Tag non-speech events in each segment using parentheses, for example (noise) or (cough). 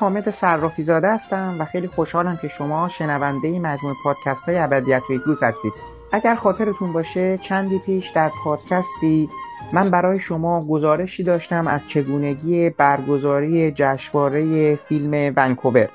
حامد صرافی زاده هستم و خیلی خوشحالم که شما شنونده مجموع پادکست های ابدیت و روز هستید. اگر خاطرتون باشه چندی پیش در پادکستی من برای شما گزارشی داشتم از چگونگی برگزاری جشنواره فیلم ونکوور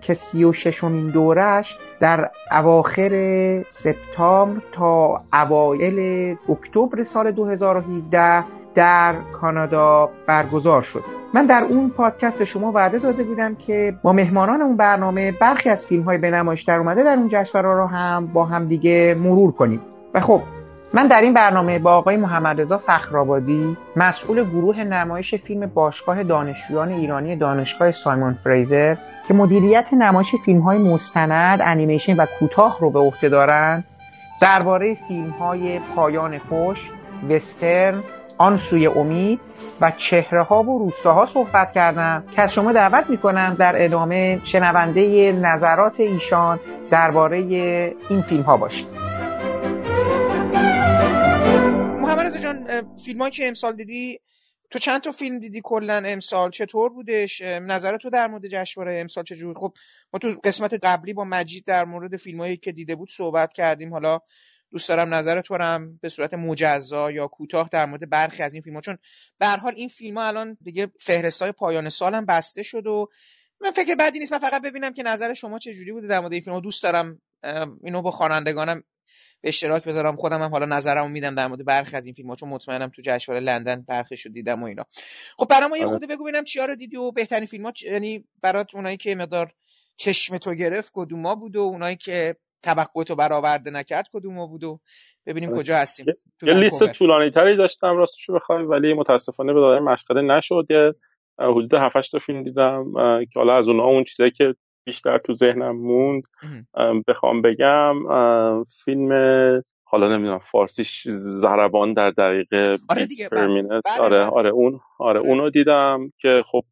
که سی و ششمین دورش در اواخر سپتامبر تا اوایل اکتبر سال 2017 در کانادا برگزار شد. من در اون پادکست به شما وعده داده بودم که با مهمانان اون برنامه برخی از فیلم های به نمایش در اومده در اون جشنواره رو هم با هم دیگه مرور کنیم. و خب من در این برنامه با آقای محمد رضا فخرآبادی مسئول گروه نمایش فیلم باشگاه دانشجویان ایرانی دانشگاه سایمون فریزر که مدیریت نمایش فیلم های مستند، انیمیشن و کوتاه رو به عهده دارند درباره فیلم های پایان خوش، وسترن، آن سوی امید و چهره ها و روستاها صحبت کردم که از شما دعوت می‌کنم در ادامه شنونده نظرات ایشان درباره این فیلم ها باشید. محمد جان فیلم که امسال دیدی؟ تو چند تا فیلم دیدی کلا امسال؟ چطور بودش؟ نظر تو در مورد جشنواره امسال چجوری؟ خب ما تو قسمت قبلی با مجید در مورد فیلمایی که دیده بود صحبت کردیم. حالا دوست دارم نظر تو هم به صورت مجزا یا کوتاه در مورد برخی از این فیلم ها چون به حال این فیلم ها الان دیگه فهرست های پایان سال هم بسته شد و من فکر بدی نیست. من فقط ببینم که نظر شما چه جوری بوده در مورد این فیلم ها دوست دارم اینو با خوانندگانم به اشتراک بذارم. خودم هم حالا نظرمو میدم در مورد برخی از این فیلم ها چون مطمئنم تو جشنواره لندن برخیشو دیدم و اینا. خب برای ما یه آره. خود بگو ببینم چیا رو دیدی و بهترین فیلم ها یعنی برات اونایی که مقدار چشم تو گرفت کدوما بود و اونایی که توقع تو برآورده نکرد کدوم بود و ببینیم آره. کجا هستیم یه لیست طولانی تری داشتم راستشو بخوای ولی متاسفانه به دادن مشغله نشد یه حدود 7 تا فیلم دیدم که حالا از اونها اون چیزایی که بیشتر تو ذهنم موند بخوام بگم فیلم حالا نمی‌دونم فارسیش زربان در دقیقه آره دیگه بله. آره بله. آره اون آره اونو دیدم که خب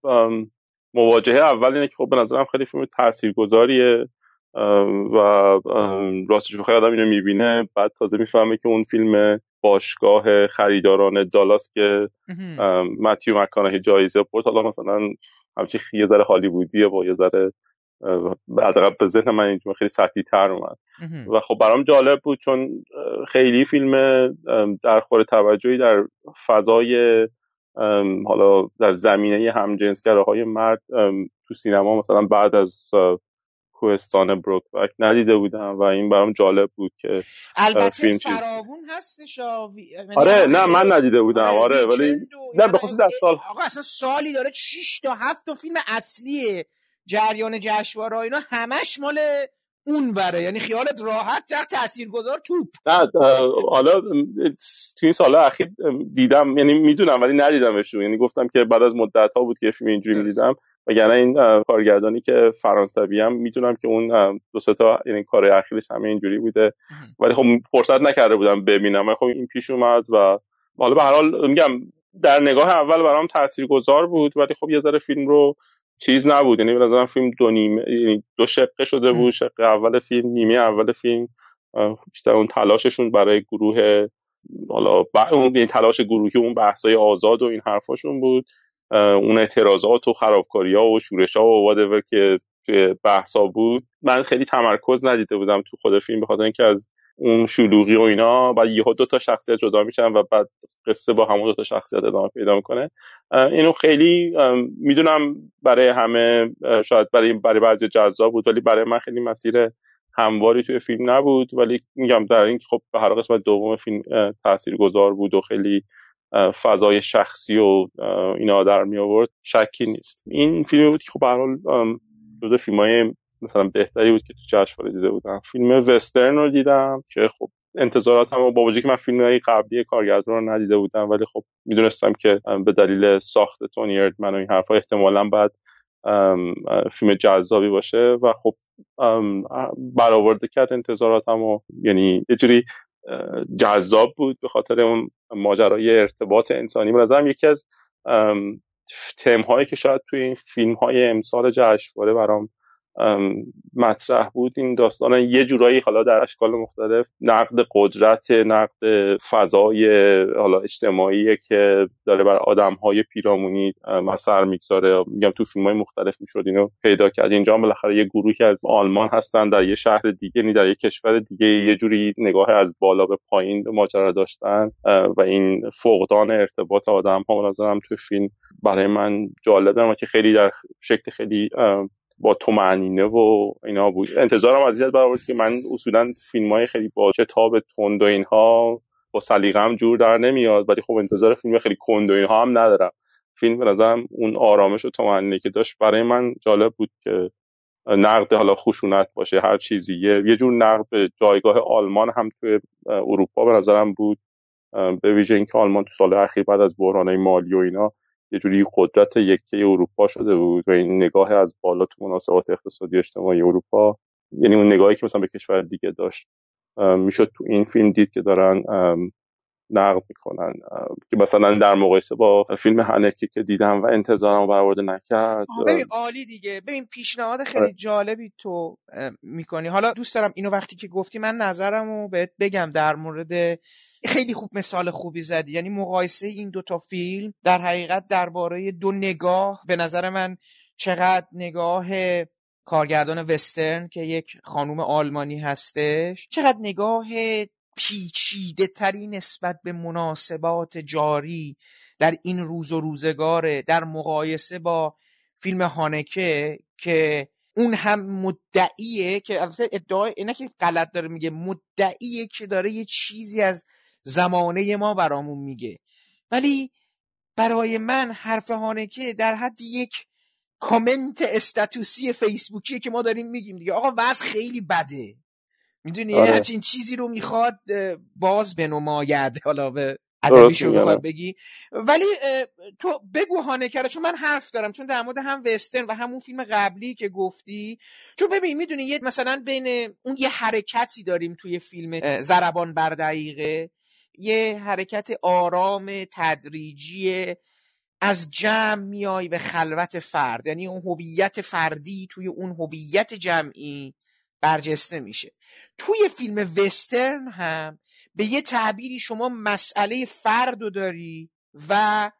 مواجهه اول اینه که خب به نظرم خیلی فیلم تاثیرگذاریه و راستش بخوای آدم اینو می‌بینه بعد تازه می‌فهمه که اون فیلم باشگاه خریداران دالاس که متیو مکانه جایزه برد. حالا مثلا همچی یه ذره هالیوودیه با یه ذره بعد به ذهن من اینجا خیلی سطحی تر اومد و خب برام جالب بود چون خیلی فیلم در خور توجهی در فضای حالا در زمینه همجنسگراهای مرد تو سینما مثلا بعد از کوهستان بروکبک ندیده بودم و این برام جالب بود که البته فیلم فراوون هستش یعنی آره نه من ندیده بودم آره, آره، ولی نه به خصوص در سال آقا اصلا سالی داره 6 تا 7 تا فیلم اصلی جریان جشنواره اینا همش مال اون بره. یعنی خیالت راحت تحت تاثیرگذار توپ. نه حالا تو این سال اخیر دیدم یعنی می‌دونم ولی ندیدمش یعنی گفتم که بعد از مدت ها بود که فیلم اینجوری می‌دیدم. وگرنه این کارگردانی که فرانسوی هم می‌دونم که اون دو سه تا یعنی کار اخیرش همه اینجوری بوده. ولی خب فرصت نکرده بودم ببینم. خب این پیش اومد و حالا به هر حال میگم در نگاه اول برام تاثیرگذار بود. ولی خب یه ذره فیلم رو چیز نبود. یعنی به نظرم فیلم دو نیمه یعنی دو شقه شده بود. شق اول فیلم نیمه اول فیلم. بیشتر اون تلاششون برای گروه حالا اون یعنی تلاش گروهی اون بحثای آزاد و این حرفاشون بود. اون اعتراضات و خرابکاری ها و شورش ها و وادور که توی بحثا بود. من خیلی تمرکز ندیده بودم تو خود فیلم بخاطر اینکه از اون شلوغی و اینا بعد یهو دو تا شخصیت جدا میشن و بعد قصه با همون دو تا شخصیت ادامه پیدا می‌کنه. اینو خیلی می‌دونم برای همه شاید برای برای بعضی جذاب بود ولی برای من خیلی مسیر همواری توی فیلم نبود. ولی میگم در این خب به هر قسمت دوم فیلم تاثیرگذار بود و خیلی فضای شخصی و اینا در می آورد شکی نیست. این فیلمی بود که خب به جزو فیلمای مثلا بهتری بود که تو جشنواره دیده بودم. فیلم وسترن رو دیدم که خب انتظارات هم با وجودی که من فیلم های قبلی کارگردان رو ندیده بودم ولی خب می‌دونستم که به دلیل ساخت تونی من و این حرفا احتمالا بعد فیلم جذابی باشه و خب برآورده کرد انتظاراتم و یعنی یه جوری جذاب بود به خاطر اون ماجرای ارتباط انسانی. به نظرم یکی از تم هایی که شاید توی این فیلم های امسال جشنواره برام مطرح بود. این داستان یه جورایی حالا در اشکال مختلف نقد قدرت نقد فضای حالا اجتماعی که داره بر آدم های پیرامونی مثر می‌گذاره. میگم تو فیلم های مختلف می‌شد اینو پیدا کرد. اینجا بالاخره یه گروهی از آلمان هستن در یه شهر دیگه نی یعنی در یه کشور دیگه. یه جوری نگاه از بالا به پایین به ماجرا داشتن و این فقدان ارتباط آدم ها نظرم تو فیلم برای من جالبه و که خیلی در شکل خیلی با تومعنینه و اینا بود. انتظارم از برای بود که من اصولا فیلم های خیلی با کتاب تند و اینها با سلیقم جور در نمیاد ولی خب انتظار فیلم خیلی کند و اینها هم ندارم. فیلم به نظرم اون آرامش و تومعنینه که داشت برای من جالب بود که نقد حالا خشونت باشه هر چیزی. یه, جور نقد به جایگاه آلمان هم توی اروپا به نظرم بود. به ویژه اینکه آلمان تو سال اخیر بعد از بحرانهای مالی و اینا یه جوری قدرت یکه اروپا شده بود و این نگاه از بالا تو مناسبات اقتصادی اجتماعی اروپا یعنی اون نگاهی که مثلا به کشور دیگه داشت می‌شد تو این فیلم دید که دارن نقد می‌کنن که مثلا در مقایسه با فیلم هنکی که دیدم و انتظارم برآورده نکرد ببین عالی دیگه. ببین پیشنهاد خیلی آره. جالبی تو می‌کنی. حالا دوست دارم اینو وقتی که گفتی من نظرم رو بهت بگم در مورد خیلی خوب مثال خوبی زدی. یعنی مقایسه این دوتا فیلم در حقیقت درباره دو نگاه به نظر من چقدر نگاه کارگردان وسترن که یک خانوم آلمانی هستش چقدر نگاه پیچیده تری نسبت به مناسبات جاری در این روز و روزگاره در مقایسه با فیلم هانکه که اون هم مدعیه که البته ادعا اینه که غلط داره میگه مدعیه که داره یه چیزی از زمانه ما برامون میگه. ولی برای من حرف هانکه در حد یک کامنت استاتوسی فیسبوکیه که ما داریم میگیم دیگه. آقا وضع خیلی بده. می‌دونی آره. همچین چیزی رو می‌خواد باز بنماید. حالا به ادبی شو بگی. ولی تو بگو هانکر چون من حرف دارم چون در مورد هم وسترن و همون فیلم قبلی که گفتی. چون ببین می‌دونی یه مثلا بین اون یه حرکتی داریم توی فیلم زربان بر دقیقه. یه حرکت آرام تدریجی از جمع میای به خلوت فرد. یعنی اون هویت فردی توی اون هویت جمعی. برجسته میشه. توی فیلم وسترن هم به یه تعبیری شما مسئله فرد رو داری و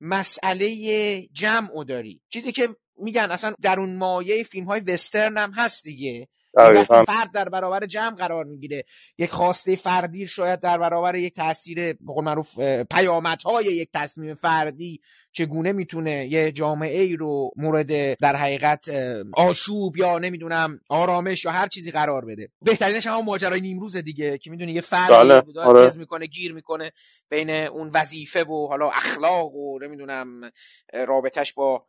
مسئله جمع رو داری. چیزی که میگن اصلا در اون مایه فیلم های وسترن هم هست دیگه. وقتی فرد در برابر جمع قرار می‌گیره یک خواسته فردی شاید در برابر یک تاثیر بقول معروف پیامدهای یک تصمیم فردی چگونه می‌تونه یه جامعه ای رو مورد در حقیقت آشوب یا نمی‌دونم آرامش یا هر چیزی قرار بده بهترینش هم ماجرای نیمروز دیگه که می‌دونی یه فرد بله. آره. می‌کنه گیر می‌کنه بین اون وظیفه و حالا اخلاق و نمی‌دونم رابطش با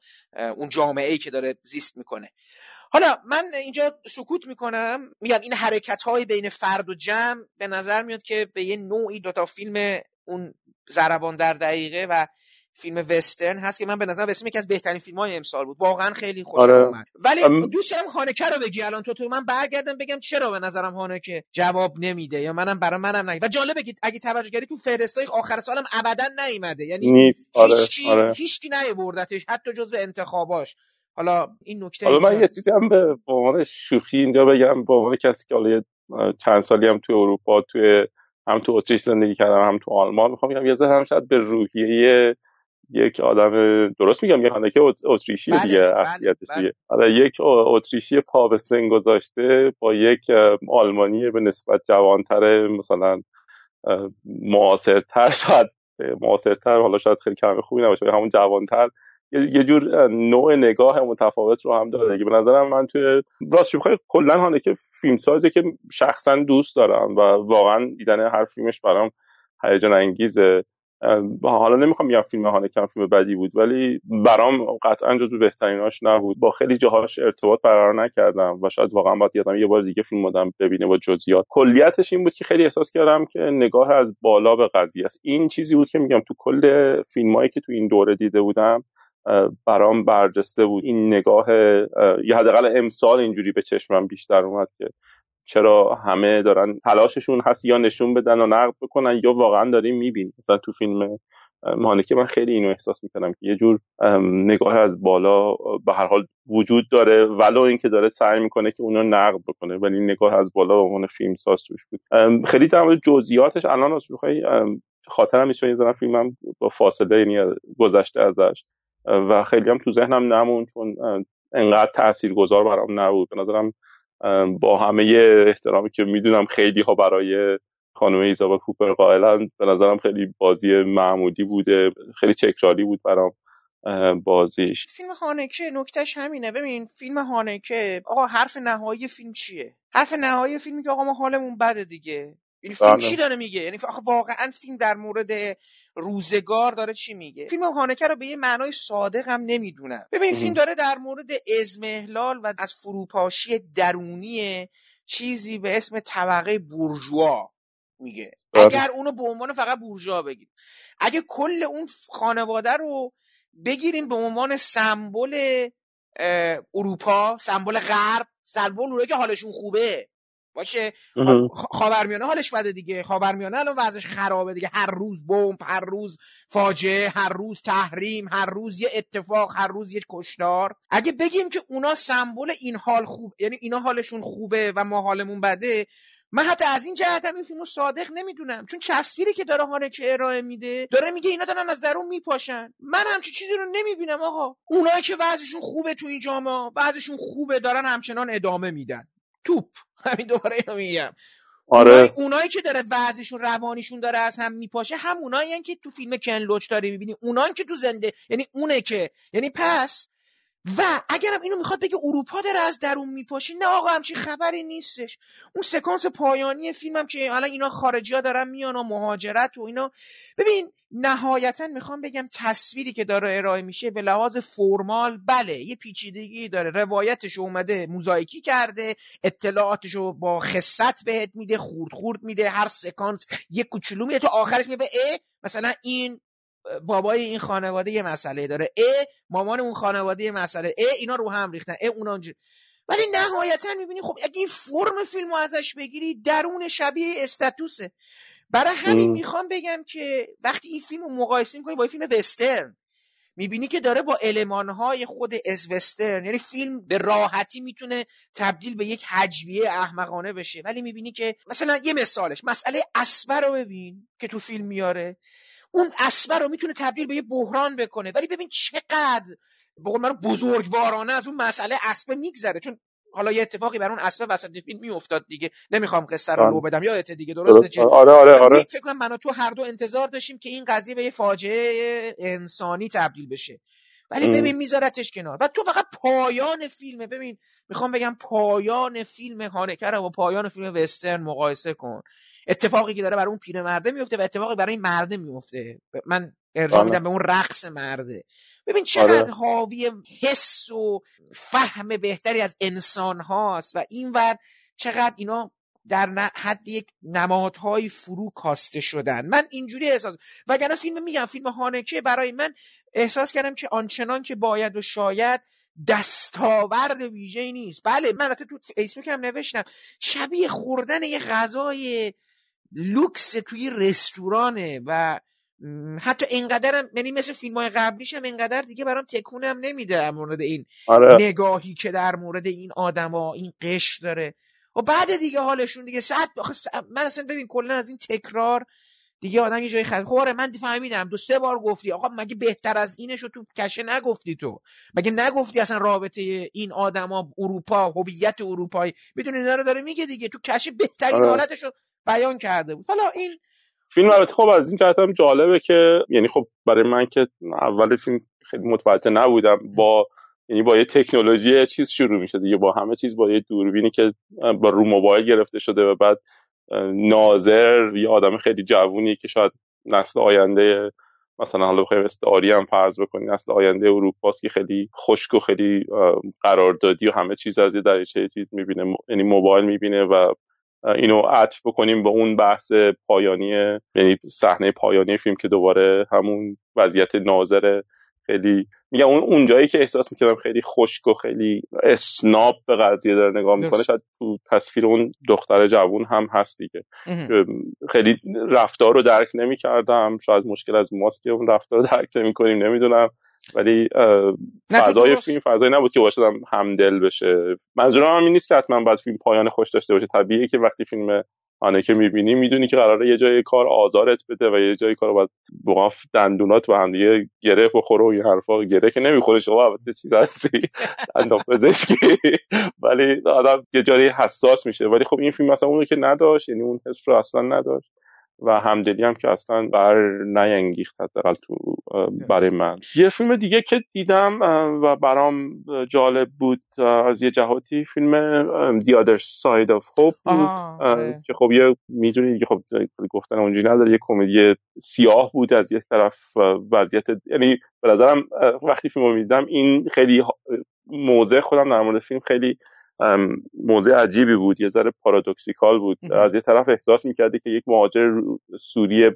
اون جامعه ای که داره زیست می‌کنه حالا من اینجا سکوت می‌کنم. میگم این حرکت های بین فرد و جمع به نظر میاد که به یه نوعی دوتا فیلم اون زربان در دقیقه و فیلم وسترن هست که من به نظر وسترن یکی از بهترین فیلم های امسال بود. واقعا خیلی خوش آره. اومد. ولی ام... دوست دارم هانکه رو بگی الان. تو تو من برگردم بگم چرا به نظرم هانکه جواب نمیده یا منم برای منم نگی و جالبه که اگه توجه کردی تو فهرستای آخر سالم ابدا نیومده. یعنی نیست. آره. هیچکی آره. هیچکی نیوردتش حتی جزو انتخاباش. حالا این نکته حالا من یه چیزی هم به عنوان شوخی اینجا بگم به عنوان کسی که حالا چند سالی هم تو اروپا توی هم تو اتریش زندگی کردم هم تو آلمان می‌خوام بگم یه ذره هم شاید به روحیه یک آدم درست میگم یه که اتریشی بله، دیگه بله, بله. آره یک اتریشی پا به سن گذاشته با یک آلمانی به نسبت جوانتر مثلا معاصرتر (laughs) شاید معاصرتر حالا شاید خیلی کلمه خوبی نباشه همون جوانتر یه جور نوع نگاه متفاوت رو هم داره. که به نظرم من توی راست بخوای کلا فیلم سازی که شخصا دوست دارم و واقعا دیدن هر فیلمش برام هیجان انگیزه. حالا نمی‌خوام بگم فیلم هانه کم فیلم بدی بود ولی برام قطعا جزو بهتریناش نبود. با خیلی جاهاش ارتباط برقرار نکردم و شاید واقعا باید یادم یه بار دیگه فیلم مدام ببینه با جزئیات. کلیتش این بود که خیلی احساس کردم که نگاه از بالا به قضیه است. این چیزی بود که میگم تو کل فیلمایی که تو این دوره دیده بودم برام برجسته بود. این نگاه یا حداقل امسال اینجوری به چشمم بیشتر اومد که چرا همه دارن تلاششون هست یا نشون بدن و نقد بکنن یا واقعا داریم می‌بینیم. مثلا تو فیلم مانکه من خیلی اینو احساس می‌کنم که یه جور نگاه از بالا به هر حال وجود داره ولو اینکه داره سعی می‌کنه که اونو نقد بکنه ولی نگاه از بالا به عنوان فیلم ساز توش بود. خیلی در مورد جزئیاتش الان از خاطرم نیست یه فیلمم با فاصله یعنی گذشته ازش. و خیلی هم تو ذهنم نمون چون انقدر تاثیرگذار برام نبود. به نظرم با همه احترامی که می‌دونم خیلی ها برای خانم ایزابا کوپر قائلن به نظرم خیلی بازی معمودی بوده خیلی تکراری بود برام بازیش. فیلم هانکه نکتهش همینه. ببین فیلم هانکه آقا حرف نهایی فیلم چیه؟ حرف نهایی فیلمی که آقا ما حالمون بده دیگه. یعنی فیلم چی بله. داره میگه؟ یعنی واقعا فیلم در مورد روزگار داره چی میگه؟ فیلم هانکه رو به یه معنای صادق هم نمی‌دونم. ببین فیلم داره در مورد ازمهلال و از فروپاشی درونی چیزی به اسم طبقه بورژوا میگه. بله. اگر اونو به عنوان فقط بورژوا بگید اگه کل اون خانواده رو بگیریم به عنوان سمبل اروپا سمبل غرب سمبل که حالشون خوبه. باشه. خاورمیانه حالش بده دیگه. خاورمیانه الان وضعش خرابه دیگه. هر روز بمب هر روز فاجعه هر روز تحریم هر روز یه اتفاق هر روز یه کشتار. اگه بگیم که اونا سمبل این حال خوب یعنی اینا حالشون خوبه و ما حالمون بده من حتی از این جهت هم این فیلمو صادق نمی‌دونم. چون تصویری که داره که ارائه میده داره میگه اینا دارن از درون میپاشن. من همچی چیزی رو نمی‌بینم آقا. اونایی که وضعشون خوبه تو این جامعه وضعشون خوبه دارن همچنان ادامه میدن. توپ. (laughs) همین دوباره اینو میگم. آره. اونایی, که داره وضعشون روانیشون داره از هم میپاشه هم اونایی که تو فیلم کن لوچ داری می‌بینی اونایی که تو زنده یعنی اونه که. یعنی پس و اگرم اینو می‌خواد بگه اروپا داره از درون میپاشه نه آقا همچین خبری نیستش. اون سکانس پایانی فیلمم که الان اینا خارجی ها دارن میان و مهاجرت و اینا. ببین نهایتا می‌خوام بگم تصویری که داره ارائه میشه به لحاظ فرمال بله یه پیچیدگی داره. روایتش اومده موزاییکی کرده اطلاعاتشو با خصت بهت میده خورد خورد میده هر سکانس یه کوچولو میده تو آخرش میبه اه مثلا این بابای این خانواده یه مسئله داره. ا مامان اون خانواده یه مسئله. ا اینا رو هم ریختن. ا اونا ولی نهایتا می‌بینی خب اگه این فرم فیلم رو ازش بگیری درون شبیه استاتوسه. برای همین می‌خوام بگم که وقتی این فیلم رو مقایسه می‌کنی با این فیلم وسترن می‌بینی که داره با المانهای خود از وسترن یعنی فیلم به راحتی می‌تونه تبدیل به یک هجویه احمقانه بشه. ولی می‌بینی که مثلا یه مثالش مسئله اسبر رو ببین که تو فیلم میاره. اون اسبه رو می‌تونه تبدیل به یه بحران بکنه. ولی ببین چقدر به قول بزرگوارانه از اون مسئله اسبه میگذره. چون حالا یه اتفاقی بر اون اسبه وسط فیلم میافتاد دیگه. نمی‌خوام قصه رو لو بدم. یادت دیگه درسته چه آره آره آره. فکر کنم من تو هر دو انتظار داشتیم که این قضیه به یه فاجعه انسانی تبدیل بشه. ولی ببین میذارتش کنار. و تو فقط پایان فیلمه ببین می‌خوام بگم پایان فیلم هانکر رو با پایان فیلم وسترن مقایسه کن. اتفاقی که داره برای اون پیرمرده میفته و اتفاقی برای این مرده میفته من ارجاع بله. میدم به اون رقص مرده. ببین چقدر آره. حاوی حس و فهم بهتری از انسان هاست و اینور چقدر اینا در حد یک نمادهای فرو کاسته شدن. من اینجوری احساس وگرنه فیلم میگم فیلم هانکه برای من احساس کردم که آنچنان که باید و شاید دستاورد ویژه نیست. بله من تو فیسبوک هم نوشتم. شبیه خوردن یه غذای لوکس توی رستورانه و حتی اینقدرم یعنی مثل فیلم های قبلیش هم اینقدر دیگه برام تکونم نمیده در مورد این آره. نگاهی که در مورد این آدما این قش داره و بعد دیگه حالشون دیگه ساعت من اصلا ببین کلا از این تکرار دیگه آدم یه جایی خد خب آره من فهمیدم دو سه بار گفتی آقا مگه بهتر از اینشو تو کشه نگفتی تو مگه نگفتی اصلا رابطه این آدما اروپا هویت اروپایی بدون اینا رو داره میگه دیگه تو کشه بهترین آره. حالتشو بیان کرده بود حالا این فیلم البته خب از این جهت هم جالبه که یعنی خب برای من که اول فیلم خیلی متوجه نبودم با یعنی با یه تکنولوژی چیز شروع میشه دیگه با همه چیز با یه دوربینی که با رو موبایل گرفته شده و بعد ناظر یه آدم خیلی جوونی که شاید نسل آینده مثلا حالا بخوایم استعاری هم فرض بکنیم نسل آینده اروپاست که خیلی خشک و خیلی قراردادی و همه چیز از یه دریچه چیز می‌بینه یعنی موبایل می‌بینه و اینو عطف بکنیم به اون بحث پایانی یعنی صحنه پایانی فیلم که دوباره همون وضعیت ناظر خیلی میگم اون اونجایی که احساس می‌کردم خیلی خشک و خیلی اسناب به قضیه داره نگاه می‌کنه شاید تو تصویر اون دختر جوون هم هست دیگه. خیلی رفتار رو درک نمی‌کردم. شاید مشکل از ماست که اون رفتار رو درک نمی‌کنیم نمی‌دونم. ولی فضای فیلم فضایی نبود که باشدم همدل بشه. منظورم هم این نیست که حتما باید فیلم پایان خوش داشته باشه. طبیعیه که وقتی فیلم آنه که می‌بینی می‌دونی که قراره یه جای کار آزارت بده و یه جای کار باید بقاف دندونات و هم دیگه گره بخوره و این حرفا گره که نمی‌خوره. شما البته چیز هستی. (laughs) دندان پزشکی ولی آدم یه جایی حساس میشه. ولی خب این فیلم مثلا اونو که نداشت یعنی اون حس رو اصلا نداشت. و همدلی هم که اصلا بر نینگیخت حداقل تو برای من یه فیلم دیگه که دیدم و برام جالب بود از یه جهاتی فیلم The Other Side of Hope بود آره. که خب یه می‌دونی که خب گفتن اونجوری نداره یه کمدی سیاه بود از یک طرف وضعیت یعنی به نظرم وقتی فیلم رو می‌دیدم این خیلی موضع خودم در مورد فیلم خیلی موضع عجیبی بود. یه ذره پارادوکسیکال بود. از یه طرف احساس می‌کردی که یک مهاجر سوری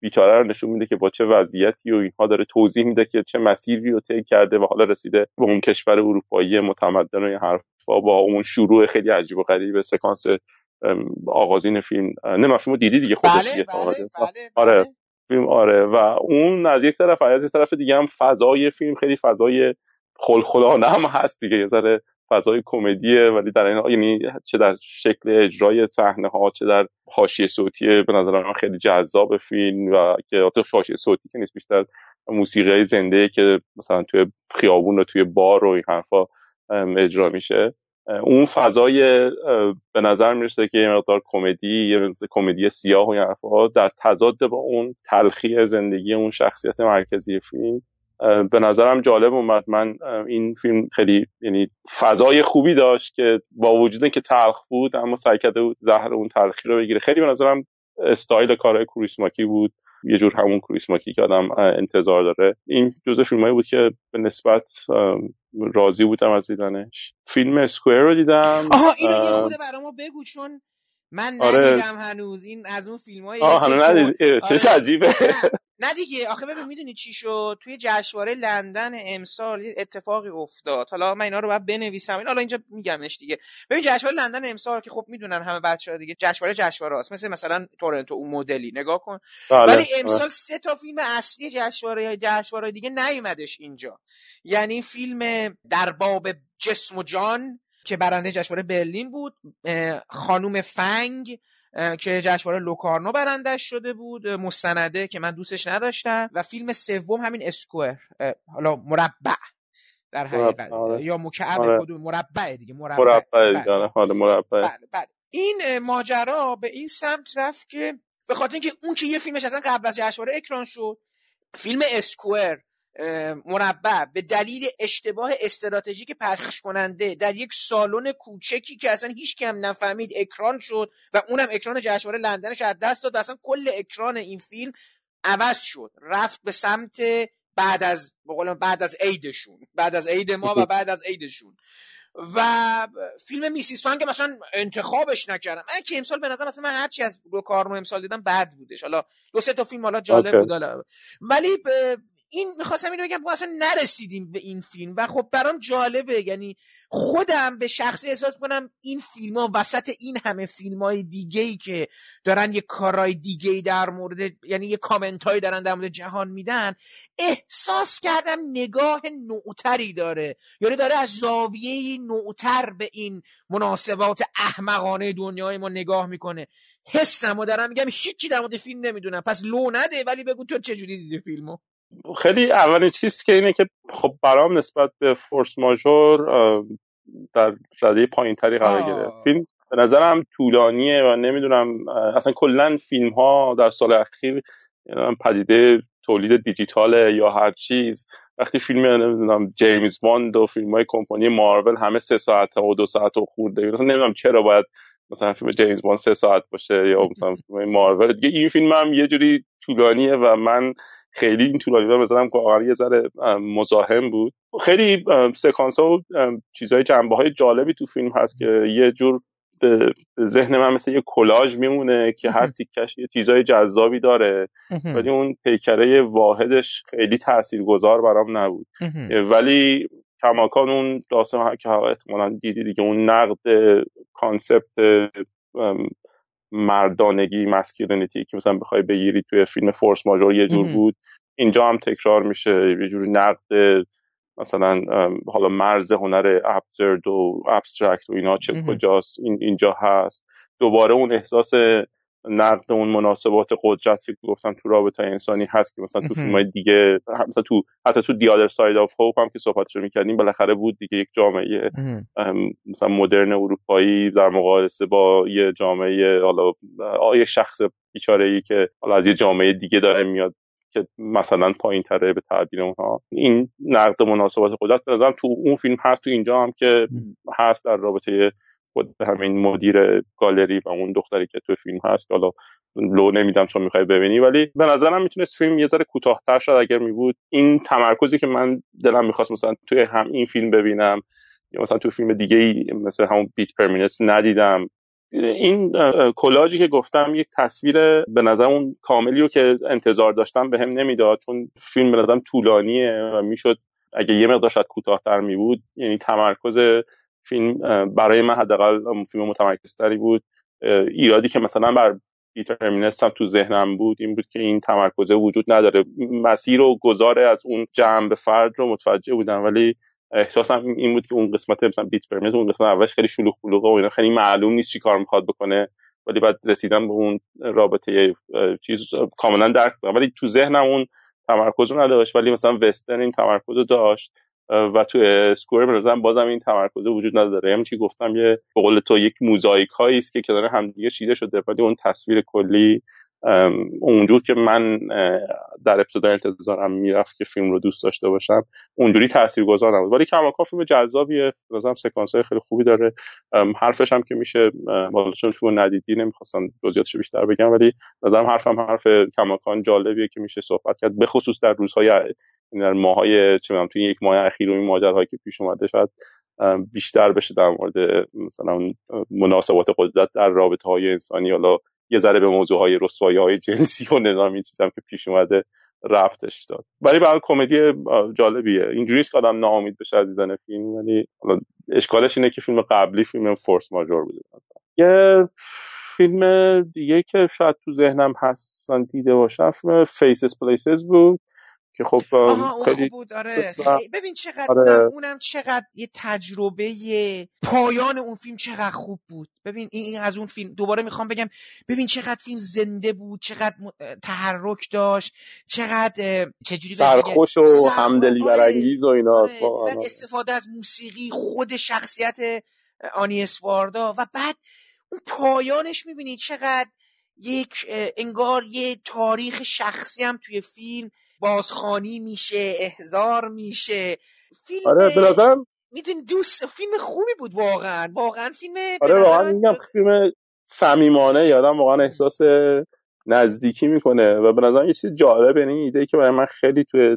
بیچاره رو نشون میده که با چه وضعیتی و اینها داره توضیح میده که چه مسیری رو طی کرده و حالا رسیده به اون کشور اروپایی متمدن و این حرفا با اون شروع خیلی عجیب و غریب سکانس آغازین فیلم. نه فیلمو دیدی دیگه خودت بله, بله, بله, آره بله. فیلم آره. و اون از یک طرف از یک طرف دیگه هم فضای فیلم خیلی فضای خلخلانه هم هست دیگه. یه ذره فضای کمدیه ولی در این یعنی چه در شکل اجرای صحنه ها چه در حاشیه صوتی به نظر من خیلی جذاب فیلم و که حاشیه صوتی که نیست بیشتر موسیقی زنده که مثلا توی خیابون و توی بار و این حرفا اجرا میشه. اون فضای به نظر می‌رسه که یه مقدار کمدی یه کمدی سیاه و این در تضاد با اون تلخی زندگی اون شخصیت مرکزی فیلم به نظرم جالب اومد. من این فیلم خیلی یعنی فضای خوبی داشت که با وجود که تلخ بود اما سعی کرده بود زهر اون تلخی رو بگیره. خیلی به نظرم استایل کارهای کریسماکی بود. یه جور همون کریسماکی که آدم انتظار داره. این جزء فیلمایی بود که به نسبت راضی بودم از دیدنش. فیلم اسکوئر رو دیدم. آها اینو یه خود برای بگو چون من آره. ندیدم هنوز. این از اون فیلم های آه هنوز ندید آره. عجیبه. نه دیگه آخه ببین می‌دونی چی شد؟ توی جشنواره لندن امسال یه اتفاقی افتاد. حالا من اینا رو باید بنویسم. این حالا اینجا میگمش دیگه. ببین جشنواره لندن امسال که خب می‌دونن همه بچه‌ها دیگه جشنواره جشنواره است مثل مثلا تورنتو اون مدلی. نگاه کن. بله. ولی امسال سه تا فیلم اصلی جشنواره جشنواره دیگه نیومدش اینجا. یعنی فیلم در باب جسم و جان که برنده جشنواره برلین بود خانوم فنگ که جشنواره لوکارنو برندش شده بود مستنده که من دوستش نداشتم و فیلم سوم همین اسکوئر حالا مربع در حقیقت آره. یا مکعب آره. کدوم مربع دیگه مربع مربع دیگه بله. آره، مربع بله، بله. این ماجرا به این سمت رفت که به خاطر اینکه اون که یه فیلمش اصلا قبل از جشنواره اکران شد فیلم اسکوئر مربع به دلیل اشتباه استراتژیک پخش کننده در یک سالن کوچکی که اصلا هیچ کم نفهمید اکران شد و اونم اکران جشنواره لندنش از دست داد اصلا کل اکران این فیلم عوض شد. رفت به سمت بعد از بعد از عیدشون. بعد از عید ما و بعد از عیدشون. و فیلم میسیس فنگ مثلا انتخابش نکردم. من که امسال به نظر مثلا من هرچی از رو کارنو امسال دیدم بد بودش. حالا دو سه تا فیلم حالا جالب بود ولی این می‌خواستم اینو بگم اصلا نرسیدیم به این فیلم و خب برام جالبه. یعنی خودم به شخصی احساس کنم این فیلم ها وسط این همه فیلم های دیگه ای که دارن یه کارهای دیگه ای در مورد یعنی یه کامنت هایی دارن در مورد جهان میدن احساس کردم نگاه نوتری داره. یعنی داره از زاویه نوتر به این مناسبات احمقانه دنیای ما نگاه می‌کنه. حسم و دارم میگم هیچی در مورد فیلم نمی‌دونم. پس لو نده ولی بگو تو چجوری دیدی فیلمو؟ خیلی اولین چیز که اینه که خب برام نسبت به فورس ماژور در رده پایین تری قرار گرفت. فیلم به نظرم طولانیه و نمی‌دونم اصلا کلا فیلم ها در سال اخیر پدیده تولید دیجیتال یا هر چیز. وقتی فیلم نمی‌دونم جیمز باند و فیلم های کمپانی مارول همه سه ساعت و دو ساعت و خورده نمی‌دونم چرا باید مثلا فیلم جیمز باند سه ساعت باشه یا مثلا فیلم مارول. دیگه این فیلم هم یه جوری طولانیه و من خیلی این طولانی بزنم که واقعا یه ذره مزاحم بود. خیلی سکانس ها و چیزهای جنبه های جالبی تو فیلم هست که یه جور به ذهن من مثل یه کلاژ میمونه که هر تیکش یه چیزای جذابی داره. ولی اون پیکره واحدش خیلی تاثیرگذار برام نبود. ولی کماکان اون داستان که احتمالا دیدی دیگه اون نقد concept مردانگی masculinity که مثلا بخوای بگیری توی فیلم فورس ماژور یه جور بود اینجا هم تکرار میشه. یه جور نقد مثلا حالا مرز هنر absurd و abstract و اینا چه کجاست این اینجا هست. دوباره اون احساس نقد اون مناسبات قدرت که گفتم تو رابطه انسانی هست که مثلا تو فیلم های دیگه مثلا تو حتی تو The Other Side of Hope هم که صحبتش رو می‌کردیم بالاخره بود دیگه یک جامعه مثلا مدرن اروپایی در مقایسه با یه جامعه حالا یک شخص بیچاره ای که حالا از یه جامعه دیگه داره میاد که مثلا پایین تره به تعبیر اونها. این نقد مناسبات قدرت به تو اون فیلم هست تو اینجا هم که هست در رابطه خود همین مدیر گالری و اون دختری که تو فیلم هست حالا لو نمیدم چون می‌خوای ببینی ولی به نظرم می‌تونست فیلم یه ذره کوتاهتر شد اگر میبود. این تمرکزی که من دلم می‌خواست مثلا توی هم این فیلم ببینم یا مثلا تو فیلم دیگه ای مثل همون Beats Per Minute ندیدم. این کلاژی که گفتم یک تصویر به نظر اون کاملی رو که انتظار داشتم بهم نمی‌داد چون فیلم به نظرم طولانیه و می‌شد اگه یه مقدار شاید کوتاهتر می بود یعنی تمرکز فیلم برای من حداقل فیلم متمرکزتری بود. ایرادی که مثلا بر دیترمینست هم تو ذهنم بود این بود که این تمرکزه وجود نداره. مسیر و گذاره از اون جمع به فرد رو متوجه بودم ولی احساسم این بود که اون قسمت مثلا Beats Per Minute اون قسمت اولش خیلی شلوغ بلوغه و اینا خیلی معلوم نیست چی کار می‌خواد بکنه ولی بعد رسیدم به اون رابطه چیز کاملا درک ولی تو ذهنم اون تمرکز رو نداشت ولی مثلا وسترن این تمرکز رو داشت. و تو اسکور به بازم این تمرکز وجود نداره. همین چی گفتم یه به قول تو یک موزاییک هایی است که کنار همدیگه چیده شده ولی اون تصویر کلی اونجور که من در ابتدا انتظارم می‌رفت که فیلم رو دوست داشته باشم اونجوری تاثیرگذار نبود. ولی کماکان فیلم جذابیه نظرم سکانس های خیلی خوبی داره. حرفش هم که میشه والا چون فیلم ندیدی نمی‌خواستم جزئیاتش بیشتر بگم ولی نظرم حرفم حرف کماکان جالبیه که میشه صحبت کرد به خصوص در روزهای در ماهای چه توی یک ماه اخیر و این ماجراهایی که پیش اومده شاید بیشتر بشه در مورد مثلا مناسبات قدرت در رابطه های انسانی حالا یه ذره به موضوع های رسوایی های جنسی و نظامی چیزم که پیش اومده رفتش داد. ولی برای کمدی جالبیه. اینجوری که آدم ناامید بشه از دیدن فیلم ولی اشکالش اینه که فیلم قبلی فیلم فورس ماجور بوده یه فیلم دیگه که شاید تو ذهنم هست دیده باشم فیلم فیسز پلیسز بود. که خب خیلی بود آره ببین چقدر آره. اونم, اونم چقدر یه تجربه پایان اون فیلم چقدر خوب بود ببین این از اون فیلم دوباره می‌خوام بگم ببین چقدر فیلم زنده بود چقدر تحرک داشت چقدر چجوری سرخوش و همدلی آره. برانگیز و اینا آره. استفاده از موسیقی خود شخصیت آنی اسواردا و بعد اون پایانش می‌بینی چقدر یک انگار یه تاریخ شخصی هم توی فیلم بازخانی میشه احزار میشه. فیلم آره نظرم می‌دونی دوست فیلم خوبی بود واقعا. واقعا فیلم آره واقعا میگم فیلم صمیمانه یادم واقعا احساس نزدیکی می‌کنه و به نظرم یه چیز جالب این ایده که برای من خیلی توی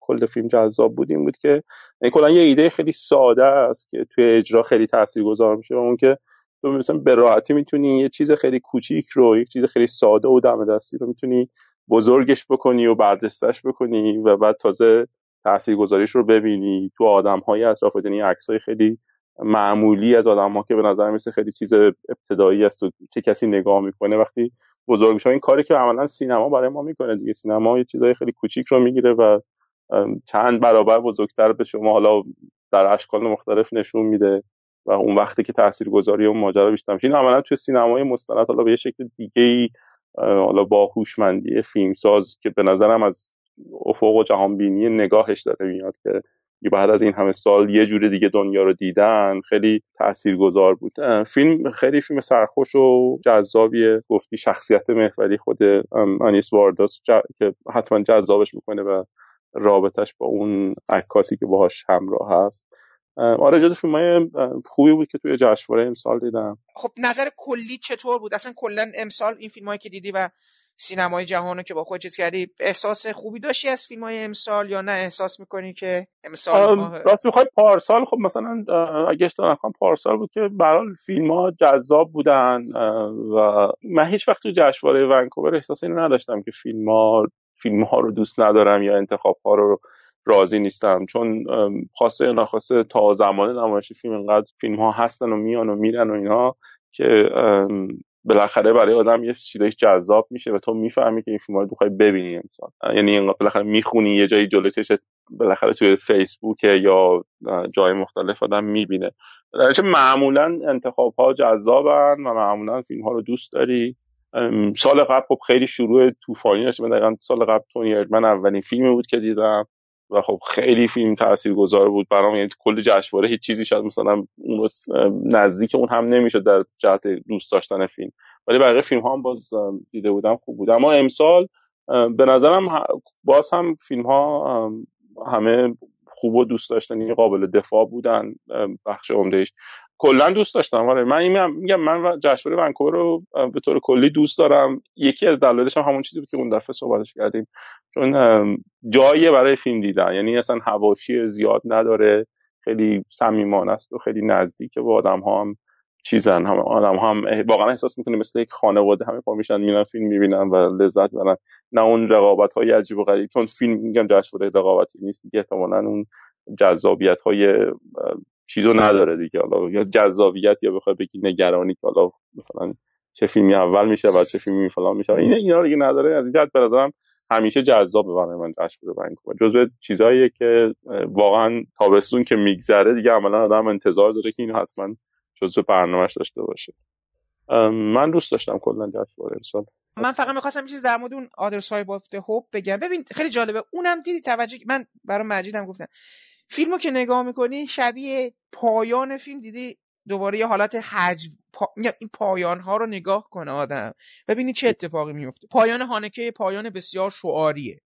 کل فیلم جذاب بود این بود که این کلا یه ایده خیلی ساده است که توی اجرا خیلی تاثیرگذار میشه و اون که تو مثلا به راحتی می‌تونی یه چیز خیلی کوچیک رو یک چیز خیلی ساده و دم دستی رو می‌تونی بزرگش بکنی و بردستش بکنی و بعد تازه تاثیرگذاریش رو ببینی. تو آدم های اطراف یعنی عکس های خیلی معمولی از آدم ها که به نظر مثل خیلی چیز ابتدایی است و چه کسی نگاه می‌کنه. وقتی بزرگ میشه این کاری که عملا سینما برای ما می‌کنه دیگه. سینما یه چیزای خیلی کوچیک رو می‌گیره و چند برابر بزرگتر به شما حالا در اشکال مختلف نشون میده و اون وقتی که تاثیرگذاری اون ماجرا بیشتر میشه. این عملا توی سینمای مستند حالا به یه شکل دیگه ای حالا با هوشمندی فیلمساز که به نظرم از افق و جهانبینی نگاهش داره میاد که بعد از این همه سال یه جور دیگه دنیا رو دیدن خیلی تاثیرگذار بود. فیلم خیلی فیلم سرخوش و جذابیه. گفتی شخصیت محوری خود انیس وارداس که حتما جذابش می‌کنه و رابطش با اون عکاسی که باهاش همراه هست. آره جز فیلم های خوبی بود که توی جشنواره امسال دیدم. خب نظر کلی چطور بود؟ اصلا کلا امسال این فیلم که دیدی و سینمای جهان که با خود چیز کردی احساس خوبی داشتی از فیلم های امسال یا نه؟ احساس می‌کنی که امسال راست می‌خوای پارسال؟ خب مثلا اگه اشتباه نکنم پارسال بود که برای فیلم ها جذاب بودن و من هیچ وقت تو جشنواره ونکوور احساس اینو نداشتم که فیلم ها فیلم ها رو دوست ندارم یا انتخاب ها رو راضی نیستم چون خواسته یا ناخواسته تا زمان نمایش فیلم انقدر فیلم ها هستن و میان و میرن و اینها که بالاخره برای آدم یه چیزایی جذاب میشه و تو می‌فهمی که این فیلم رو بخوای ببینی انسان یعنی بالاخره می‌خونی یه جایی جلوی چشت بالاخره توی فیسبوک یا جای مختلف آدم می‌بینه. در معمولا انتخاب ها جذابن و معمولا فیلم ها رو دوست داری. سال قبل خب خیلی شروع طوفانی داشت. من دقیقا سال قبل تونی من اولین فیلمی بود که دیدم. و خب خیلی فیلم تاثیرگذار بود. برام یعنی کل جشنواره هیچ چیزی شاید مثلا اون نزدیک اون هم نمی‌شد در جهت دوست داشتن فیلم. ولی بقیه فیلم ها هم باز دیده بودم خوب بود. اما امسال به نظرم باز هم فیلم ها همه خوب و دوست داشتنی قابل دفاع بودن بخش عمدهش کلا دوست داشتم. آره من میگم من جشنواره ونکوور رو به طور کلی دوست دارم. یکی از دلایلش هم همون چیزی بود که اون دفعه صحبتش کردیم. چون جایی برای فیلم دیدن. یعنی اصلا هواشی زیاد نداره. خیلی صمیمانه است و خیلی نزدیک با آدم ها هم چیزن. هم آدم هم واقعا احساس می‌کنه مثل یک خانواده همه پا میشن میرن فیلم می‌بینن و لذت می‌برن. نه اون رقابت های عجیب و غریب. چون فیلم میگم جشنواره رقابتی نیست دیگه. احتمالاً اون جذابیت های چیزو نداره دیگه. حالا یا جذابیت یا بخوای بگی نگرانی که حالا مثلا چه فیلمی اول میشه و چه فیلمی فلان میشه. این اینا دیگه نداره. از اینجا به همیشه جذاب برای من جشن ونکوور جزو چیزاییه که واقعا تابستون که میگذره دیگه عملا آدم انتظار داره که اینو حتما جزو برنامهش داشته باشه. من دوست داشتم کلا جشنواره امسال. من فقط می‌خواستم چیز در مورد اون هوپ بگم. ببین خیلی جالبه. اونم دیدی توجه من برای مجیدم گفتم. فیلمو که نگاه می‌کنی شبیه پایان فیلم دیدی؟ دوباره یه حالت حج این پایان ها رو نگاه کنه آدم. ببینی چه اتفاقی میفته پایان هانکه پایان بسیار شعاریه.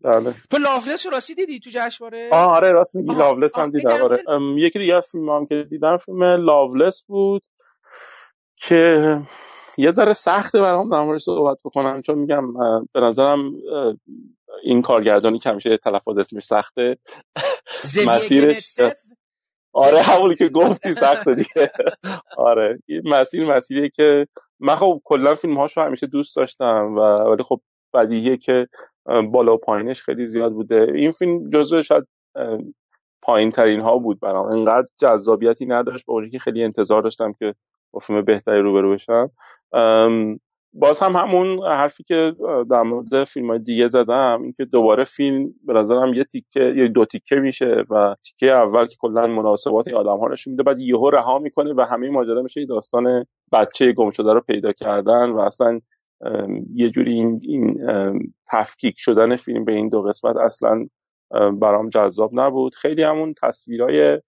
بله. تو لاولس رو راستی دیدی تو جشنواره؟ آه آره راست میگی. لاولس هم دیدم. آره. یکی دیگه فیلم هم که دیدم فیلم لاولس بود که یه ذره سخته برام در موردش صحبت بکنم. چون میگم به نظرم این کارگردانی که همیشه تلفظ اسمش سخته. مسیرش آره همونی که گفتی سخته (laughs) دیگه. آره این مسیر مسیریه که من خب کلا فیلم هاشو همیشه دوست داشتم و ولی خب بدیهیه که بالا و پایینش خیلی زیاد بوده. این فیلم جزو شاید پایین ترین ها بود برام. انقدر جذابیتی نداشت با که خیلی انتظار داشتم که با فیلم بهتری روبرو بشم. باز هم همون حرفی که در مورد فیلم های دیگه زدم اینکه دوباره فیلم به نظرم یه تیکه یا دو تیکه میشه و تیکه اول که کلا مناسبات آدم ها نشون میده بعد یهو رها می‌کنه و همه ماجرا میشه داستان بچه گم شده رو پیدا کردن و اصلا یه جوری این, این تفکیک شدن فیلم به این دو قسمت اصلا برام جذاب نبود. خیلی همون تصویرای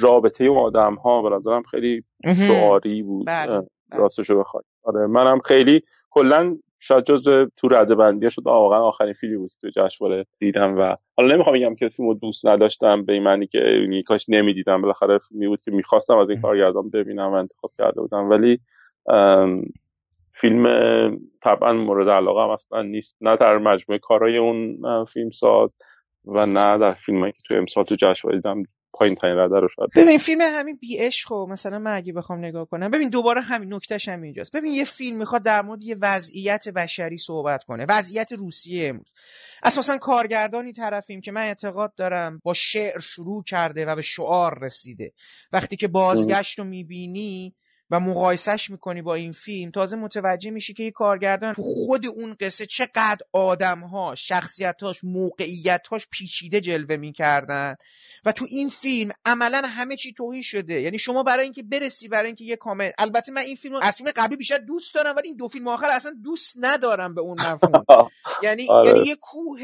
رابطه اون آدم ها به نظرم خیلی شعاری بود. بله. راستشو بخوای. آره منم خیلی کلا شاید جز تو رده بندی شد واقعا آخرین فیلمی بود تو جشنواره دیدم و حالا نمی‌خوام بگم که فیلمو دوست نداشتم به این معنی که یعنی کاش نمی‌دیدم بالاخره فیلمی بود که می‌خواستم از این کارگردان ببینم و انتخاب کرده بودم. ولی فیلم طبعا مورد علاقه هم اصلا نیست. نه در مجموعه کارهای اون فیلم ساز و نه در فیلمایی که تو امسال تو جشنواره دیدم. پایین ترین رده رو شاید ببین فیلم همین بی عشق خب مثلا من اگه بخوام نگاه کنم ببین دوباره همین نکتهش هم اینجاست ببین یه فیلم می‌خواد در مورد یه وضعیت بشری صحبت کنه وضعیت روسیه امروز. اساسا کارگردانی طرفیم که من اعتقاد دارم با شعر شروع کرده و به شعار رسیده. وقتی که بازگشت رو می‌بینی و مقایسش می‌کنی با این فیلم تازه متوجه میشی که یه کارگردان تو خود اون قصه چقدر آدمها شخصیتاش موقعیتاش پیچیده جلوه می‌کردن و تو این فیلم عملا همه چی توهی شده یعنی شما برای اینکه برسی برای اینکه یه کامل البته من این فیلم از فیلم قبلی بیشتر دوست دارم ولی این دو فیلم آخر اصلا دوست ندارم به اون مفهوم (laughs) یعنی آره. یعنی یه کوه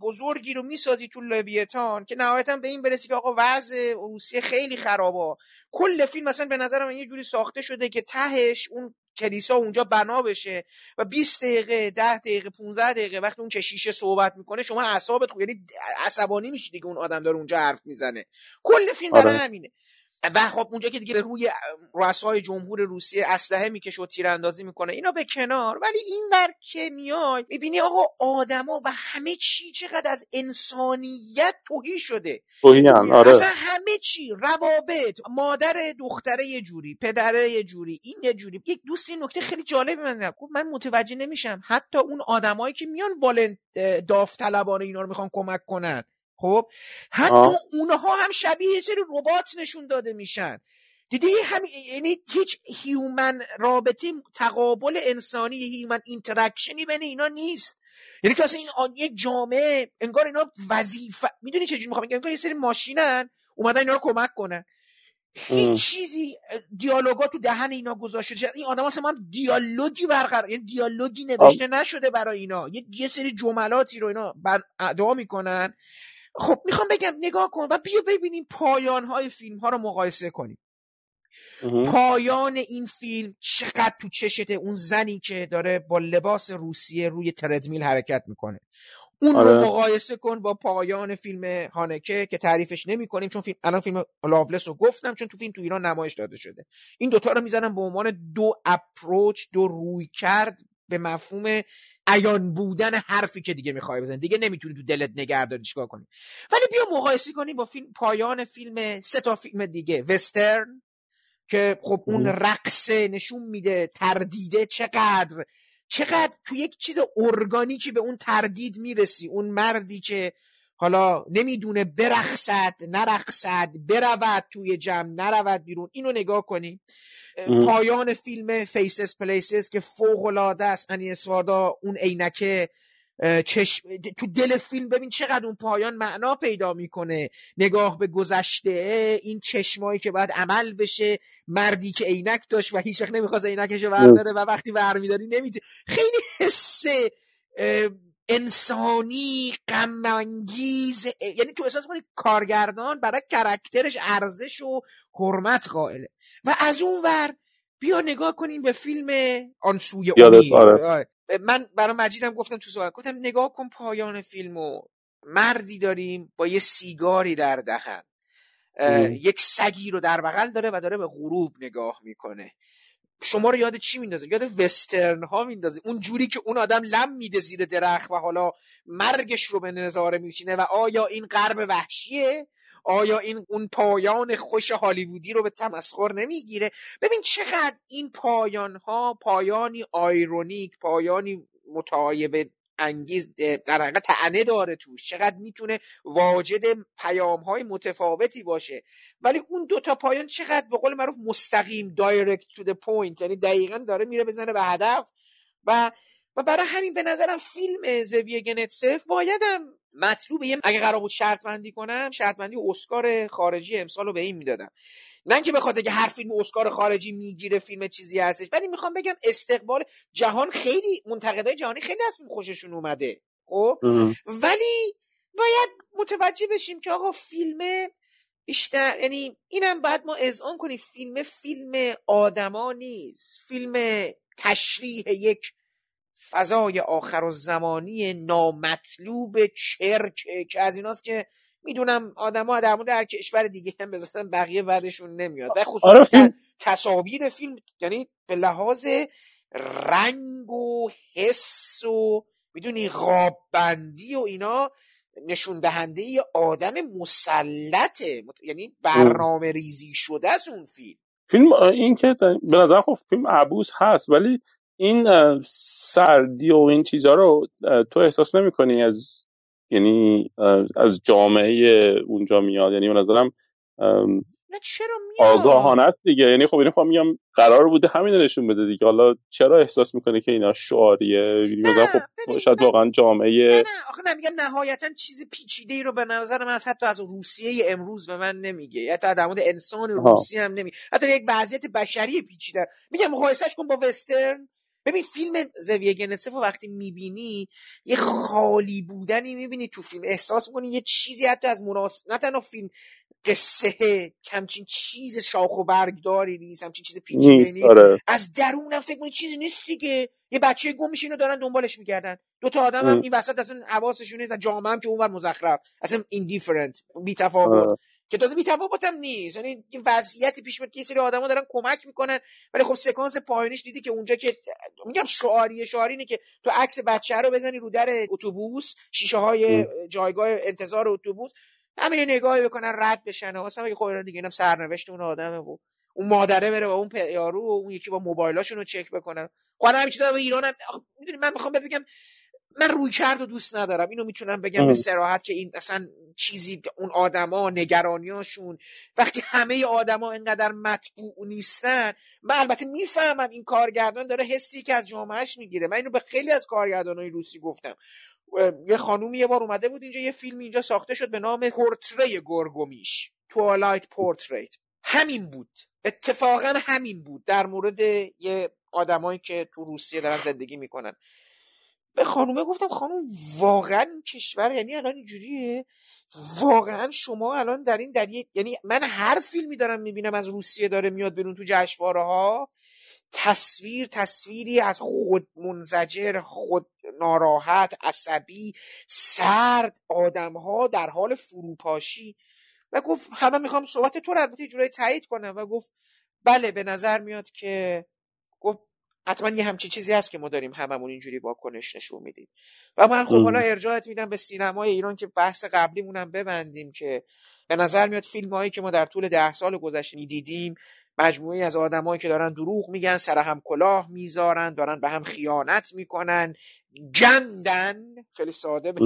بزرگی رو می‌سازی تو لویتان که نهایتا به این برسی که آقا وضع روسیه خیلی خرابا کل فیلم مثلا به نظرم یه جوری ساخته شده که تهش اون کلیسا اونجا بنا بشه و 20 دقیقه 10 دقیقه 15 دقیقه وقتی اون کشیشه صحبت می‌کنه شما اعصابت یعنی عصبانی میشی دیگه اون آدم داره اونجا حرف می‌زنه. کل فیلم برای آره. همینه. و خب اونجا که دیگه روی رؤسای جمهور روسیه اسلحه می‌کشه و تیراندازی می‌کنه اینا به کنار. ولی این ور که میای می‌بینی آقا آدما و همه چی چقدر از انسانیت توهی شده. آره. اصلا همه چی روابط مادر دختره یه جوری پدره یه جوری این یه جوری. یک دوست این نکته خیلی جالبی من گفت من متوجه نمیشم حتی اون آدمایی که میان volun داوطلبانه اینا رو می‌خوان کمک کنن. خب حتی آه. اونها هم شبیه یه سری ربات نشون داده میشن. دیدی همین یعنی هیچ human رابطه تقابل انسانی human interaction ی بین اینا نیست. یعنی که اصلا این یک جامعه انگار اینا وظیفه می‌دونی چه جوری می‌خوام انگار یه سری ماشینن اومدن اینا رو کمک کنن. هیچ چیزی دیالوگا تو دهن اینا گذاشته شده. این آدم اصلا من دیالوگی برقرار یعنی دیالوگی نوشته نشده برای اینا. یه, یه سری جملاتی رو اینا بعد ادا می‌کنن. خب می‌خوام بگم نگاه کن و بیا ببینیم پایان های فیلم ها رو مقایسه کنیم. پایان این فیلم چقدر تو چشته؟ اون زنی که داره با لباس روسیه روی تردمیل حرکت می‌کنه. اون آره. رو مقایسه کن با پایان فیلم هانکه که تعریفش نمی کنیم چون فیلم الان فیلم لاولس رو گفتم چون تو فیلم تو ایران نمایش داده شده. این دوتا رو می‌زنم به عنوان دو اپروچ دو روی کرد به مفهوم عیان بودن حرفی که دیگه می‌خوای بزنی. دیگه نمی‌تونی تو دلت نگهداری چیکار کنی. ولی بیا مقایسه کنی با فیلم پایان فیلم سه تا فیلم دیگه. وسترن که خب اون رقصه نشون میده تردیده چقدر. چقدر تو یک چیز ارگانیکی به اون تردید می‌رسی. اون مردی که حالا نمی‌دونه برقصد نرقصد برود توی جمع نرود بیرون. اینو نگاه کنی. پایان فیلم فیسز پلیسز که فوق العاده است انی اسواردا اون عینکه چشم تو دل فیلم ببین چقدر اون پایان معنا پیدا می‌کنه. نگاه به گذشته این چشمایی که باید عمل بشه مردی که عینک داشت و هیچ وقت نمی‌خواست عینکشو برداره و وقتی برمیداری نمی‌تونه خیلی حسه. انسانی غمانگیز یعنی تو احساس کنی کارگردان برای کرکترش ارزش و حرمت قائله. و از اون ور بیا نگاه کنیم به فیلم آن سوی آره. آره. من برای مجیدم گفتم تو سوال گفتم نگاه کن پایان فیلمو. مردی داریم با یه سیگاری در دهن. یک سگی رو در بغل داره و داره به غروب نگاه می‌کنه. شما رو یاد چی میندازه؟ یاد وسترن ها میندازه. اون جوری که اون آدم لم میده زیر درخت و حالا مرگش رو به نظاره میشینه و آیا این غرب وحشیه؟ آیا این اون پایان خوش هالیوودی رو به تمسخر نمی‌گیره؟ ببین چقدر این پایان ها پایانی آیرونیک پایانی متعایب انگیز در حقیقت تعنه داره توش. چقدر می‌تونه واجد پیام های متفاوتی باشه. ولی اون دوتا پایان چقدر به قول معروف مستقیم direct to the point یعنی دقیقا داره میره بزنه به هدف و و برای همین به نظرم فیلم زویاگینتسف بایدم مطلوب یه اگه قرار بود شرط بندی کنم شرط بندی اسکار خارجی امسال رو به این می‌دادم. نه که بخاطر که هر فیلم اسکار خارجی می‌گیره فیلم چیزی هستش ولی می‌خوام بگم استقبال جهان خیلی منتقدای جهانی خیلی از فیلم خوششون اومده خب؟ ولی باید متوجه بشیم که آقا فیلم بیشتر یعنی اینم بعد ما اذعان کنیم فیلم فیلم آدما نیست فیلم تشریح یک فضای آخر و زمانی نامطلوب چرک که از ایناست که می‌دونم آدما در مورد هر کشور دیگه هم بذارن بقیه ورشون نمیاد. و خصوصا آره فیلم... تصاویر فیلم یعنی به لحاظ رنگ و حس و می‌دونی خواب بندی و اینا نشون دهنده ی آدم مسلطه یعنی برنامه ریزی شده از اون فیلم. فیلم این که به نظر خب فیلم عبوس هست ولی این سردی و این چیزها رو تو احساس نمی از یعنی از جامعه اونجا میاد؟ یعنی به نظرم نه چرا میاد؟ آگاهانه است دیگه. یعنی خب این خب میگم قرار بوده همین نشون بده دیگه. حالا چرا احساس می‌کنه که اینا شعاریه؟ یعنی مثلا خب شاید واقعا جامعه نه نه آخه نمیگم نهایتا چیز پیچیده ای رو به نظر من حتی از روسیه امروز به من نمیگه. حتی در مورد انسان روسی هم نمیگه حتی یک وضعیت بشری پیچیده. میگم مقایسهش کن با وسترن. ببین فیلم زویه گنتسف رو وقتی می‌بینی یه خالی بودنی می‌بینی تو فیلم. احساس می‌کنی یه چیزی حتی از مناسب نه تنها فیلم قصه همچین چیز شاخ و برگداری نیست همچین چیز پیچیده نیست, آره. از درونم فکر کنی چیزی نیست دیگه. یه بچه گم میشه اینو دارن دنبالش میگردن. دو تا آدم هم این وسط اصلا حواسشون نیست جامعه هم که اونور مزخرف. اصلا ایندیفرنت بی تفاوت که داده بی‌تفاوتم نیست. یعنی یه وضعیتی پیش میاد که یه سری آدما دارن کمک می‌کنن ولی خب سکانس پایینیش دیدی که اونجا که میگم شعاری شعاری اینه که تو عکس بچه رو بزنی رو در اتوبوس شیشه های جایگاه انتظار اتوبوس همه نگاهی بکنن رد بشن واسه میگه خب دیگه اینم سرنوشت اون آدمه و اون مادره بره با اون یارو و اون یکی با موبایلاشون رو چک بکنن. خب همین چیزا ایران هم می‌دونی من می‌خوام بگم من روی کرد و دوست ندارم. اینو می‌تونم بگم به سراحت که این اصلا چیزی اون آدما نگرانیاشون وقتی همه آدما اینقدر مطبوع نیستن من البته می‌فهمم این کارگردان داره حسی که از جامعهش می‌گیره. من اینو به خیلی از کارگردانای روسی گفتم. یه خانومی یه بار اومده بود اینجا یه فیلم اینجا ساخته شد به نام پورتری گرگومیش توالایت پورتریت همین بود. اتفاقا همین بود. در مورد یه آدمایی که تو روسیه دارن زندگی می‌کنن. به خانومه گفتم خانوم واقعا این کشور یعنی الان اینجوریه؟ واقعا شما الان در این در یعنی من هر فیلمی دارم می‌بینم از روسیه داره میاد برون تو جشنواره ها تصویر تصویری از خود منزجر خود ناراحت عصبی سرد آدم ها در حال فروپاشی. و گفت حالا می‌خوام صحبت تو رو البته جورایی تایید کنم. و گفت بله به نظر میاد که حتما یه همچی چیزی هست که ما داریم هممون اینجوری واکنش نشون میدیم. و من خب حالا ارجاعت میدم به سینمای ایران که بحث قبلیمونم ببندیم که به نظر میاد فیلم هایی که ما در طول ده سال گذشته می‌دیدیم مجموعه از آدمایی که دارن دروغ میگن سر هم کلاه می‌ذارن دارن به هم خیانت می‌کنن گندن. خیلی ساده (laughs)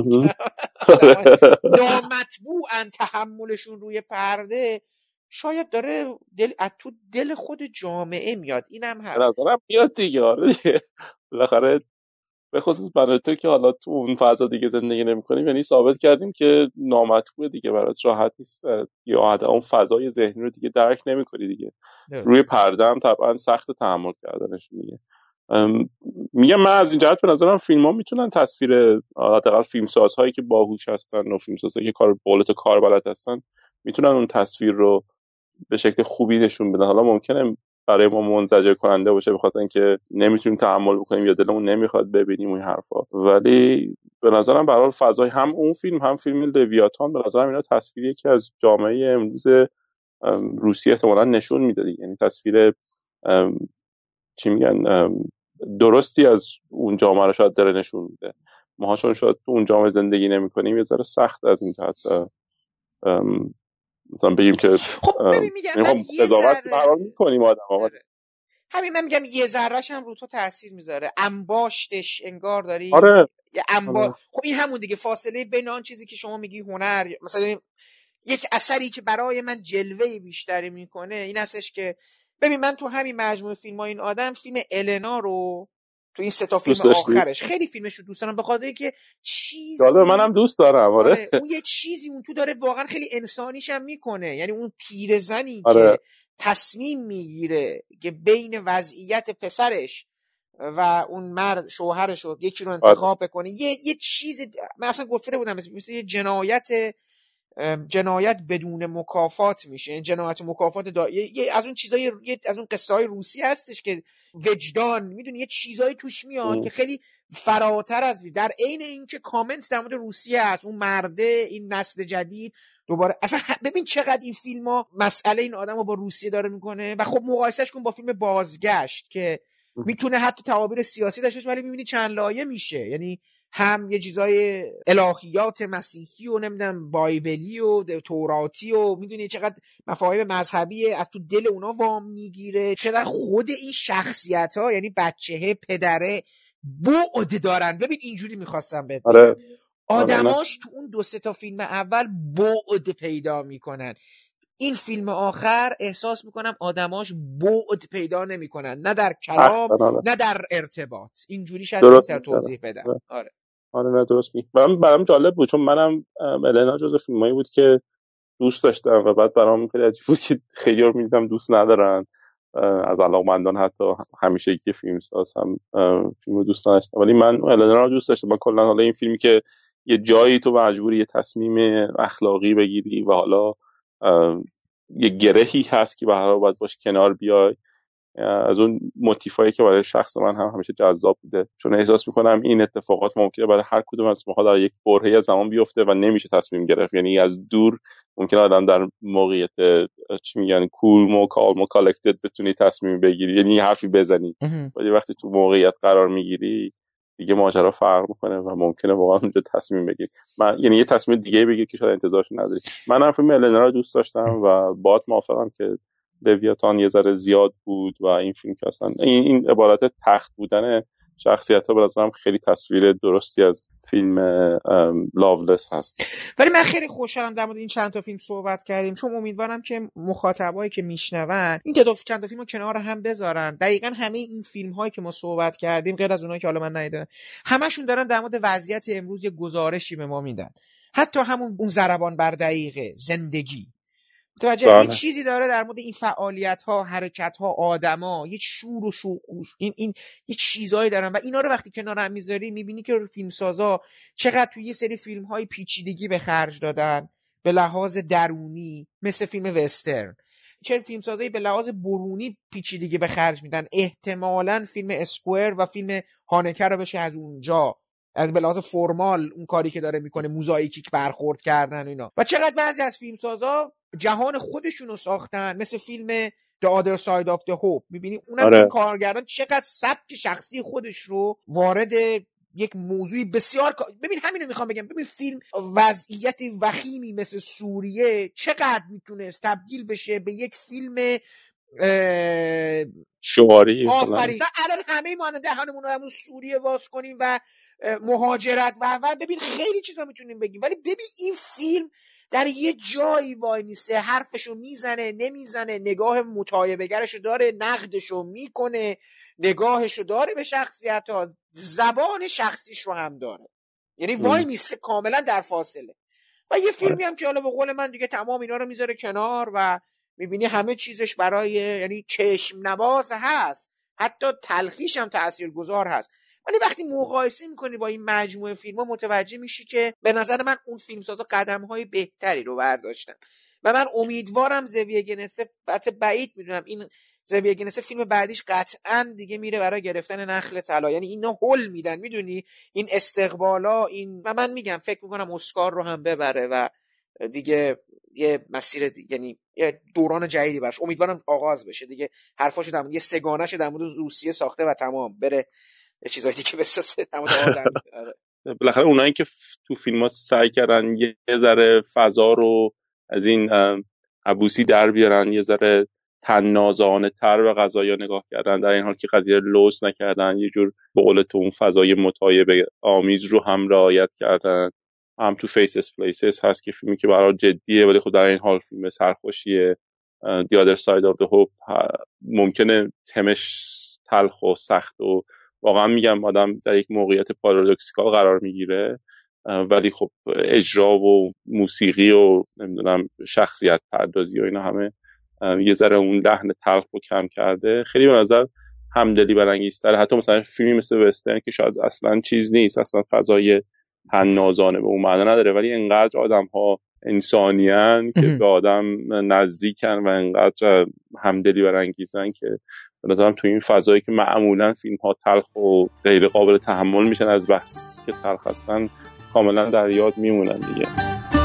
(laughs) نامطبوعن تحملشون روی پرده. شاید داره دل از تو دل خود جامعه میاد. اینم هست. نظرم میاد دیگه. آره بالاخره به خصوص برای تو که حالا تو اون فضا دیگه زندگی نمی‌کنیم یعنی ثابت کردیم که نامطبوع دیگه برات راحت نیست یا اون فضای ذهنی رو دیگه درک نمی‌کنی دیگه. روی پرده هم طبعا سخت تحمل کردنش دیگه میگم من از این جهت به نظرم فیلم ها می‌تونن تصویر حداقل فیلم هایی که باهوش هستن و فیلم هایی که کار بولت کار بلد هستن می‌تونن اون تصویر رو به شکل خوبی نشون بدن. حالا ممکنه برای ما منزجر کننده باشه بخاطر اینکه نمی‌تونیم تحمل بکنیم یا دلمون نمی‌خواد ببینیم اون حرفا. ولی به نظرم برای فضای هم اون فیلم هم فیلم لویاتان به نظرم اینا تصویری که از جامعه امروز روسیه احتمالا نشون میده یعنی تصویر چی میگن درستی از اون جامعه رو شاید داره نشون میده. ما چون شاید تو اون جامعه زندگی نمی‌کنیم یه ذره سخت از این جهت مثلا بگیم که خب ببین میگم یه ذره می‌کنیم آدم آره. همین من میگم یه ذرهش هم رو تو تاثیر می‌ذاره انباشتش انگار داری آره انبا... آره. خب این همون دیگه فاصله بین آن چیزی که شما میگی هنر مثلا یک اثری که برای من جلوه بیشتری می‌کنه این هستش که ببین من تو همین مجموعه فیلم ها این آدم فیلم النا رو تو این سه تا فیلم آخرش خیلی فیلمش رو دوست دارم به خاطر که چیزی جالب منم دوست دارم آره. آره. اون یه چیزی اون تو داره واقعا خیلی انسانیش هم می‌کنه یعنی اون پیرزنی آره. که تصمیم می‌گیره که بین وضعیت پسرش و اون مرد شوهرش رو یکی رو انتخاب آره. بکنه یه یه چیز من اصلا گفته بودم مثل یه جنایت جنایت بدون مکافات میشه. جنایت مکافات دا... یه... از اون چیزای از اون قصه های روسی هستش که وجدان. می‌دونی؟ یه چیزایی توش میاد که خیلی فراتر از در عین اینکه کامنت در مورد روسیه هست. اون مرده این نسل جدید دوباره اصلا ببین چقدر این فیلم ها مسئله این آدم رو با روسیه داره می‌کنه و خب مقایسهش کن با فیلم بازگشت که می‌تونه حتی تعابیر سیاسی داشته ولی می‌بینی چند لایه میشه. یعنی هم یه چیزای الهیات مسیحی و نمی‌دونم بایبلی و توراتی و می‌دونی چقدر مفاهیم مذهبی از تو دل اونا وام می‌گیره. چقدر خود این شخصیت ها یعنی بچهه پدره بعد دارن. ببین اینجوری می‌خواستم بهت آره. آدماش تو اون دو سه تا فیلم اول بعد پیدا می‌کنن. این فیلم آخر احساس می‌کنم آدماش بعد پیدا نمی‌کنن. نه در کلام نه در ارتباط. اینجوری شاید بیشتر توضیح بدم. آره. آره نه درست می من برام جالب بود چون منم النا جز فیلمایی بود که دوست داشتم و بعد برام خیلی عجیب بود که خیلی رو می‌دیدم دوست ندارن. از علاقمندان حتی همیشه که فیلم ساز هم فیلم رو دوست داشتم ولی من النا رو دوست داشتم. من کلا حالا این فیلمی که یه جایی تو مجبوری یه تصمیم اخلاقی بگیری و حالا یه گرهی هست که به باید باش کنار بیای. از اون موتیفایی که برای شخص من هم همیشه جذاب بوده. چون احساس می‌کنم این اتفاقات ممکنه برای هر کدوم از ماها در یک برهه زمان بیفته و نمیشه تصمیم گرفت. یعنی از دور ممکن آدم در موقعیت چی میگن کول مو کالم کالکتد بتونی تصمیم بگیری. یعنی حرفی بزنی. ولی وقتی تو موقعیت قرار می‌گیری دیگه ماجرا فرق می‌کنه و ممکنه واقعا اونجا تصمیم بگیر من یعنی یه تصمیم دیگه بگیر که شاید انتظارش نداری. من هم فیلم النا رو دوست داشتم و بات موافقم که لویاتان یه ذره زیاد بود و این فیلم که اصلا این, این عبارت تخت بودن شخصیت ها هم خیلی تصویر درستی از فیلم لاولس هست. ولی من خیلی خوشحالم در مورد این چند تا فیلم صحبت کردیم چون امیدوارم که مخاطبایی که میشنون این تعداد چند تا فیلم رو کنار هم بذارن. دقیقا همه این فیلم هایی که ما صحبت کردیم غیر از اونایی که حالا من ندیدم همشون دارن در مورد وضعیت امروز یه گزارشی به ما میدن. حتی همون اون ضربان بر دقیقه زندگی. متوجه یه بله. چیزی داره در مورد این فعالیت ها حرکت ها آدما یه شور و شوقوش این این یه چیزایی دارن. و اینا رو وقتی کنار هم می‌ذاری می‌بینی که فیلمسازا چقدر توی یه سری فیلم های پیچیدگی به خرج دادن به لحاظ درونی مثل فیلم وسترن. چه فیلمسازایی به لحاظ برونی پیچیدگی به خرج میدن. احتمالا فیلم اسکوئر و فیلم هانکر رو بشه از اونجا. از به لحاظ فرمال اون کاری که داره می‌کنه موزاییکیک برخورد کردن اینا. و چقدر بعضی از فیلمسازا جهان خودشون رو ساختن. مثل فیلم The Other Side of the Hope. می‌بینی؟ اونم آره. کارگردان چقدر سبک شخصی خودش رو وارد یک موضوعی بسیار ببین همینو می‌خوام بگم. ببین فیلم وضعیت وخیمی مثل سوریه چقدر می‌تونست تبدیل بشه به یک فیلم شواری آفرین. و الان همه ما دهانمون رو سوریه باز کنیم و مهاجرت و و ببین خیلی چیزا می‌تونیم بگیم ولی ببین این فیلم در یه جایی وای میسه حرفشو می‌زنه نمی‌زنه نگاه متایبگرشو داره نقدشو می‌کنه نگاهشو داره به شخصیت ها زبان شخصیش رو هم داره. یعنی وای میسه کاملا در فاصله. و یه فیلمی هم که حالا به قول من دیگه تمام اینا رو می‌ذاره کنار و می‌بینی همه چیزش برای یعنی چشم نواز هست حتی تلخیش هم تأثیر گذار هست. ولی وقتی مقایسه می‌کنی با این مجموعه فیلم ها متوجه میشی که به نظر من اون فیلم سازا قدم های بهتری رو برداشتن. و من امیدوارم زویه گنسه بعید می‌دونم این زویه گنسه فیلم بعدیش قطعا دیگه میره برای گرفتن نخل طلا. یعنی اینا هول میدن می‌دونی؟ این استقبالا این و من میگم فکر می‌کنم اسکار رو هم ببره و دیگه یه مسیر دیگه یعنی یه دوران جدیدی برش امیدوارم آغاز بشه. دیگه حرفاشو در یه سگانش در مورد روسیه ساخته و تمام بره یه چیزایی دیگه بسازه. (laughs) آره. بالاخره اونایی که تو فیلم ها سعی کردن یه ذره فضا رو از این عبوسی در بیارن یه ذره طنازانه تر به قضايا نگاه کردن در این حال که قضیه لوس نکردن یه جور به قول تو اون فضای مطایبه آمیز رو هم رعایت کردن. هم تو Faces Places هست که فیلمی که برای جدیه ولی خود در این حال فیلم سرخوشیه. The Other Side of the Hope ممکنه تمش تلخ و سخت و واقعا میگم آدم در یک موقعیت پارادوکسیکال قرار می‌گیره ولی خب اجرا و موسیقی و نمی‌دونم شخصیت پردازی و اینا همه یه ذره اون لحن تلخ رو کم کرده. خیلی به نظر همدلی برانگیزتره. حتی مثلا فیلمی مثل وسترن که شاید اصلا چیز نیست اصلا فضای تنازانه به اون معنا نداره ولی انقدر آدم ها انسانیان که به آدم نزدیکن و انقدر همدلی برانگیزن که به نظرم تو این فضایی که معمولا فیلم ها تلخ و غیر قابل تحمل میشن از بحث که تلخ هستن کاملا در یاد میمونن دیگه.